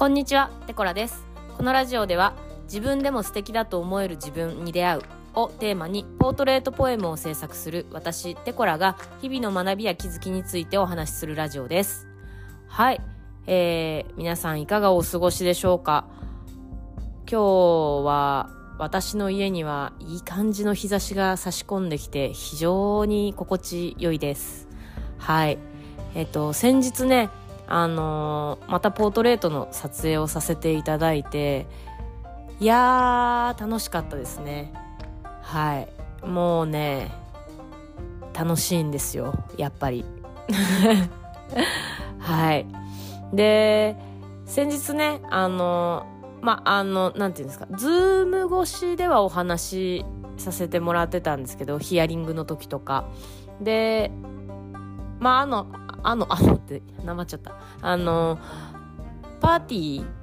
こんにちは、テコラです。このラジオでは自分でも素敵だと思える自分に出会うをテーマにポートレートポエムを制作する私、テコラが日々の学びや気づきについてお話しするラジオです。はい。えー、皆さんいかがお過ごしでしょうか？今日は私の家にはいい感じの日差しが差し込んできて非常に心地よいです。はい。えっ、と、先日ね、あのーまたポートレートの撮影をさせていただいて、いやー、楽しかったですね。はい。もうね、楽しいんですよ、やっぱり。はい。で、先日ね、あのま、あの、なんていうんですか、ズーム越しではお話しさせてもらってたんですけど、ヒアリングの時とか。で、まあ、あの、あの、あのって、なまっちゃった。あの、パーティー、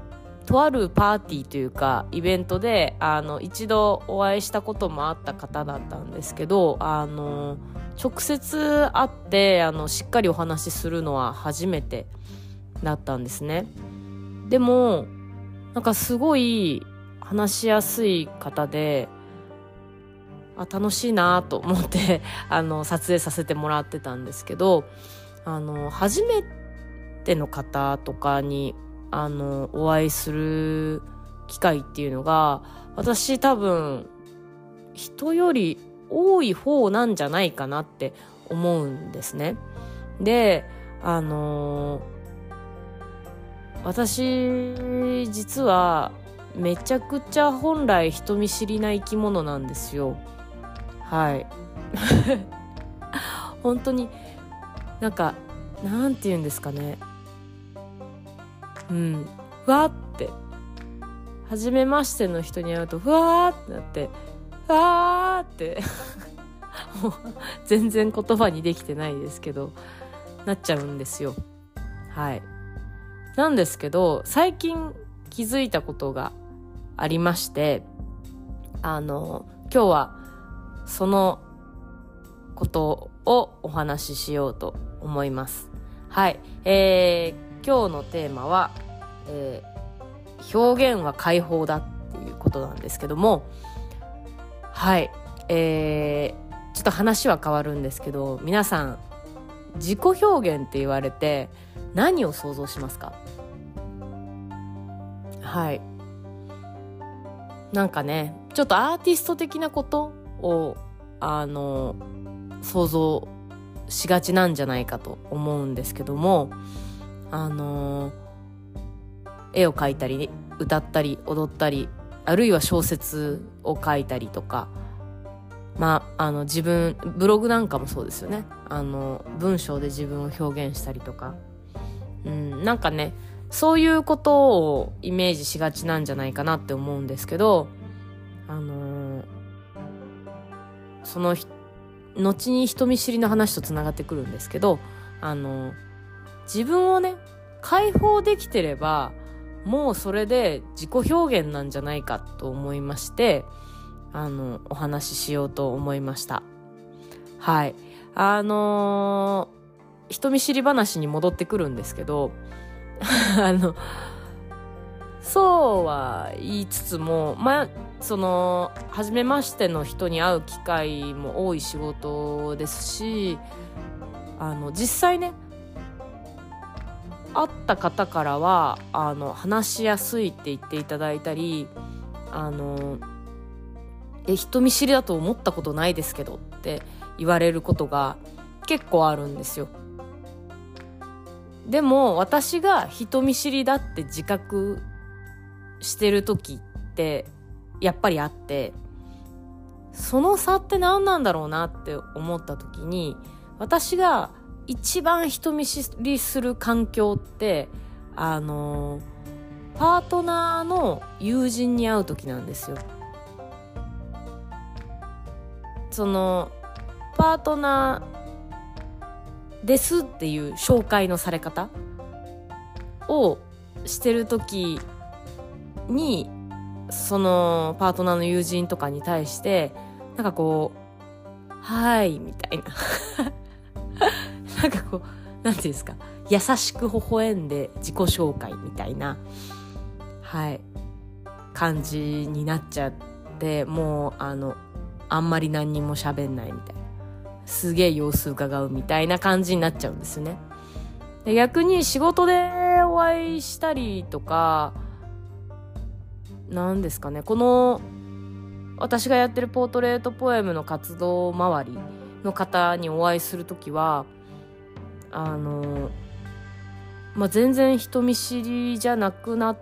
とあるパーティーというか、イベントで、あの、一度お会いしたこともあった方だったんですけど、あの、直接会って、あの、しっかりお話しするのは初めてだったんですね。でも、なんかすごい話しやすい方で、あ楽しいなと思って あの撮影させてもらってたんですけどあの初めての方とかにあのお会いする機会っていうのが私多分人より多い方なんじゃないかなって思うんですね。であの私実はめちゃくちゃ本来人見知りな生き物なんですよ。はい。本当になんかなんて言うんですかね。うん。ふわって初めましての人に会うとふわーってなってふわーってもう 全然言葉にできてないですけどなっちゃうんですよ。はい。なんですけど最近気づいたことがありましてあの今日はそのことをお話ししようと思います。はい。えー、今日のテーマは、えー、表現は解放だっていうことなんですけども、はい。えー、ちょっと話は変わるんですけど、皆さん、自己表現って言われて何を想像しますか？はい。なんかね、ちょっとアーティスト的なこと？を、あの、想像しがちなんじゃないかと思うんですけども、あの、絵を描いたり、歌ったり、踊ったり、あるいは小説を書いたりとか、まあ、あの、自分、ブログなんかもそうですよね。あの、文章で自分を表現したりとか。うん、なんかね、そういうことをイメージしがちなんじゃないかなって思うんですけど、あのその後に人見知りの話とつながってくるんですけど、あの自分をね、解放できてれば、もうそれで自己表現なんじゃないかと思いまして、あの、お話ししようと思いました。はい。あのー人見知り話に戻ってくるんですけど、あの、そうは言いつつも、まあ、その、初めましての人に会う機会も多い仕事ですし、あの、実際ね、会った方からは、あの、話しやすいって言っていただいたり、あの、え、人見知りだと思ったことないですけどって言われることが結構あるんですよ。でも私が人見知りだって自覚してる時ってやっぱりあってその差って何なんだろうなって思った時に私が一番人見知りする環境ってあのパートナーの友人に会う時なんですよ。そのパートナーですっていう紹介のされ方をしてる時にそのパートナーの友人とかに対してなんかこう「はい」みたいな。なんかこうなんていうんですか。優しく微笑んで自己紹介みたいなはい感じになっちゃってもうあのあんまり何にも喋んないみたいな。すげえ様子伺うみたいな感じになっちゃうんですね。で逆に仕事でお会いしたりとか何ですかねこの私がやってるポートレートポエムの活動周りの方にお会いする時はあの、まあ、全然人見知りじゃなくなっ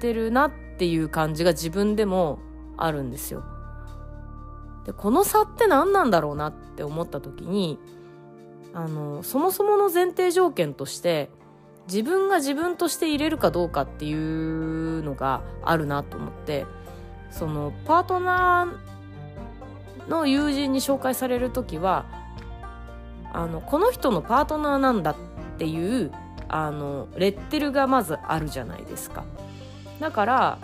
てるなっていう感じが自分でもあるんですよ。でこの差って何なんだろうなって思った時にあのそもそもの前提条件として自分が自分として入れるかどうかっていうのがあるなと思ってそのパートナーの友人に紹介される時はあのこの人のパートナーなんだっていうあのレッテルがまずあるじゃないですか。だから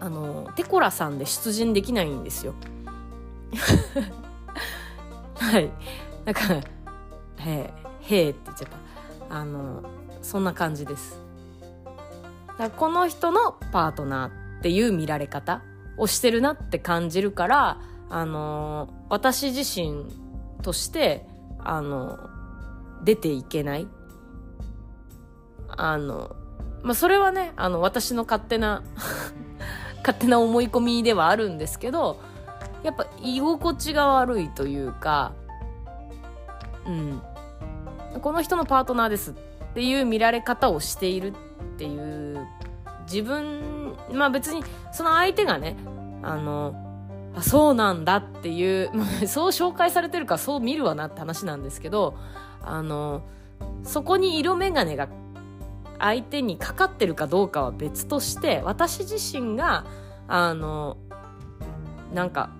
あのテコラさんで出陣できないんですよ。はい。だか「へえへえ」って言っちゃった。あのそんな感じですだこの人のパートナーっていう見られ方をしてるなって感じるからあの私自身としてあの、出ていけない。あの、まあ、それはね、あの、私の勝手な 勝手な思い込みではあるんですけど、やっぱ居心地が悪いというか、うん。この人のパートナーですっっていう見られ方をしているっていう、自分、まあ別に、その相手がね、あの、あそうなんだっていうそう紹介されてるからそう見るわなって話なんですけどあのそこに色眼鏡が相手にかかってるかどうかは別として私自身があのなんか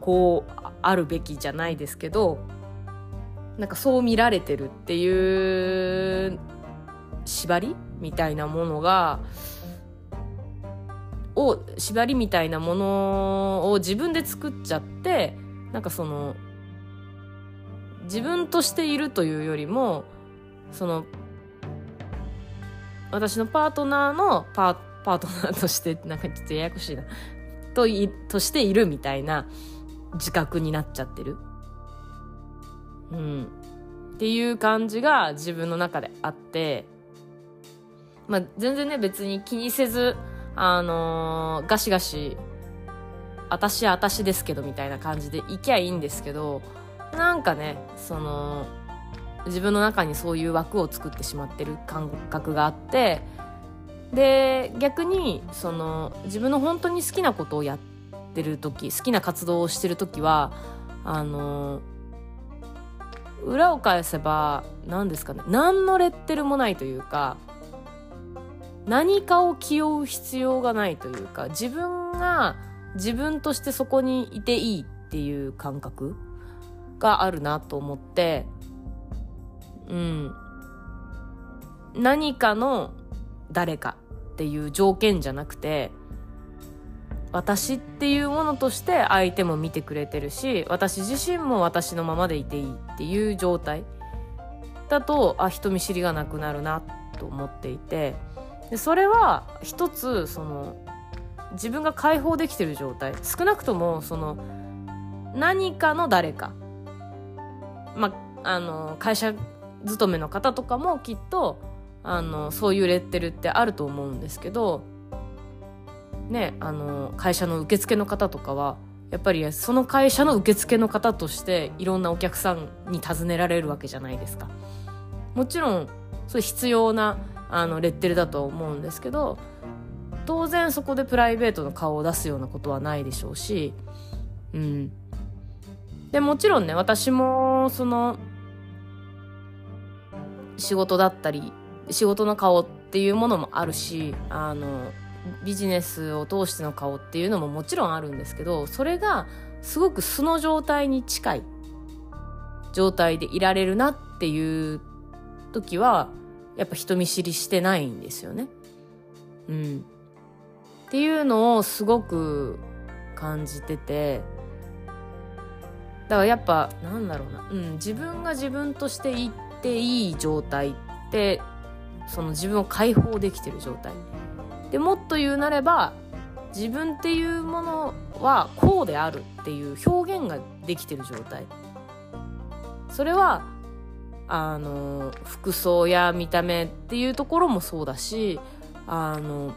こうあるべきじゃないですけどなんかそう見られてるっていう縛りみたいなものがを縛りみたいなものを自分で作っちゃってなんかその自分としているというよりもその私のパートナーのパパートナーとしてなんかちょっとややこしいなといとしているみたいな自覚になっちゃってる。うん。っていう感じが自分の中であって、まあ全然ね別に気にせずあのー、ガシガシ、私は私ですけどみたいな感じで行きゃいいんですけど、なんかね、その、自分の中にそういう枠を作ってしまってる感覚があって、で、逆に、その、自分の本当に好きなことをやってる時、好きな活動をしてる時は、あの裏を返せば、何ですかね、何のレッテルもないというか、何かを気負う必要がないというか自分が自分としてそこにいていいっていう感覚があるなと思ってうん。何かの誰かっていう条件じゃなくて私っていうものとして相手も見てくれてるし私自身も私のままでいていいっていう状態。だとあ人見知りがなくなるなと思っていて。でそれは一つその自分が解放できてる状態。少なくともその何かの誰か。まああの会社勤めの方とかもきっとあのそういうレッテルってあると思うんですけどねあの会社の受付の方とかはやっぱりその会社の受付の方としていろんなお客さんに尋ねられるわけじゃないですか。もちろんそういう必要なあのレッテルだと思うんですけど当然そこでプライベートの顔を出すようなことはないでしょうしうんでもちろんね私もその仕事だったり仕事の顔っていうものもあるしあのビジネスを通しての顔っていうのももちろんあるんですけどそれがすごく素の状態に近い状態でいられるなっていう時はやっぱ人見知りしてないんですよね。うん。っていうのをすごく感じてて、だからやっぱ、なんだろうな、うん、自分が自分としていっていい状態って、その自分を解放できてる状態。でもっと言うなれば自分っていうものはこうであるっていう表現ができてる状態。それはあの服装や見た目っていうところもそうだしあの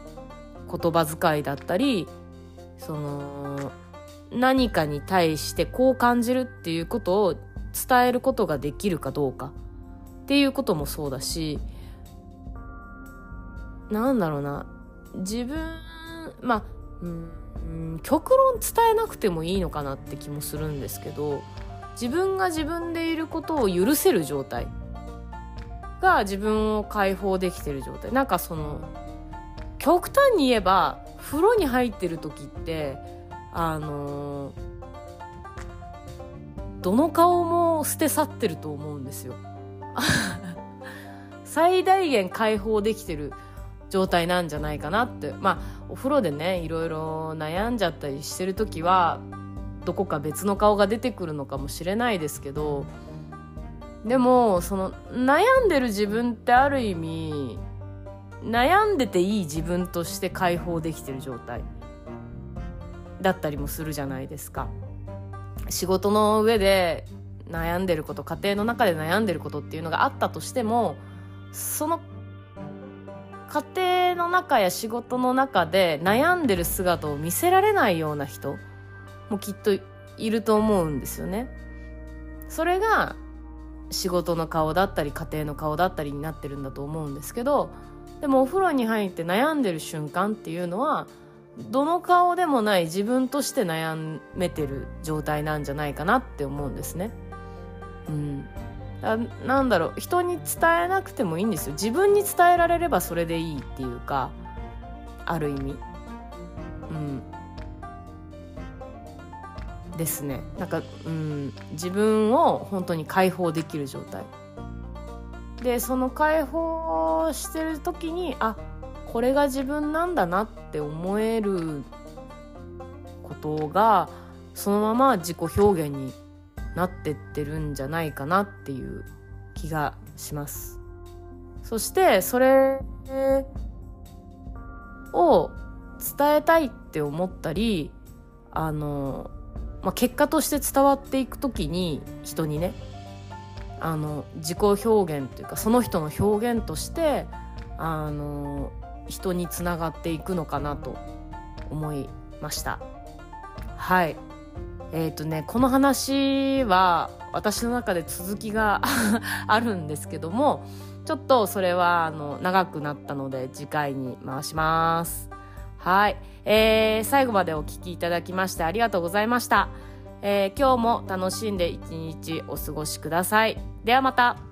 言葉遣いだったりその何かに対してこう感じるっていうことを伝えることができるかどうかっていうこともそうだしなんだろうな。自分まあうん極論伝えなくてもいいのかなって気もするんですけど自分が自分でいることを許せる状態が自分を解放できてる状態。なんかその極端に言えば風呂に入ってる時ってあの、どの顔も捨て去ってると思うんですよ。最大限解放できてる状態なんじゃないかなって。まあお風呂でねいろいろ悩んじゃったりしてる時はどこか別の顔が出てくるのかもしれないですけどでもその悩んでる自分ってある意味悩んでていい自分として解放できてる状態だったりもするじゃないですか。仕事の上で悩んでること家庭の中で悩んでることっていうのがあったとしてもその家庭の中や仕事の中で悩んでる姿を見せられないような人もきっといると思うんですよね。それが仕事の顔だったり家庭の顔だったりになってるんだと思うんですけどでもお風呂に入って悩んでる瞬間っていうのはどの顔でもない自分として悩めてる状態なんじゃないかなって思うんですね。うん、なんだろう人に伝えなくてもいいんですよ。自分に伝えられればそれでいいっていうかある意味。うん。ですね。なんか、うん、自分を本当に解放できる状態。でその解放してる時にあこれが自分なんだなって思えることがそのまま自己表現になってってるんじゃないかなっていう気がします。そしてそれを伝えたいって思ったりあの、まあ、結果として伝わっていく時に人にねあの自己表現というかその人の表現としてあの人につながっていくのかなと思いましたはいえっ、ー、とねこの話は私の中で続きが あるんですけどもちょっとそれはあの長くなったので次回に回します。はい、えー、最後までお聴きいただきましてありがとうございました、えー、今日も楽しんで一日お過ごしください。ではまた。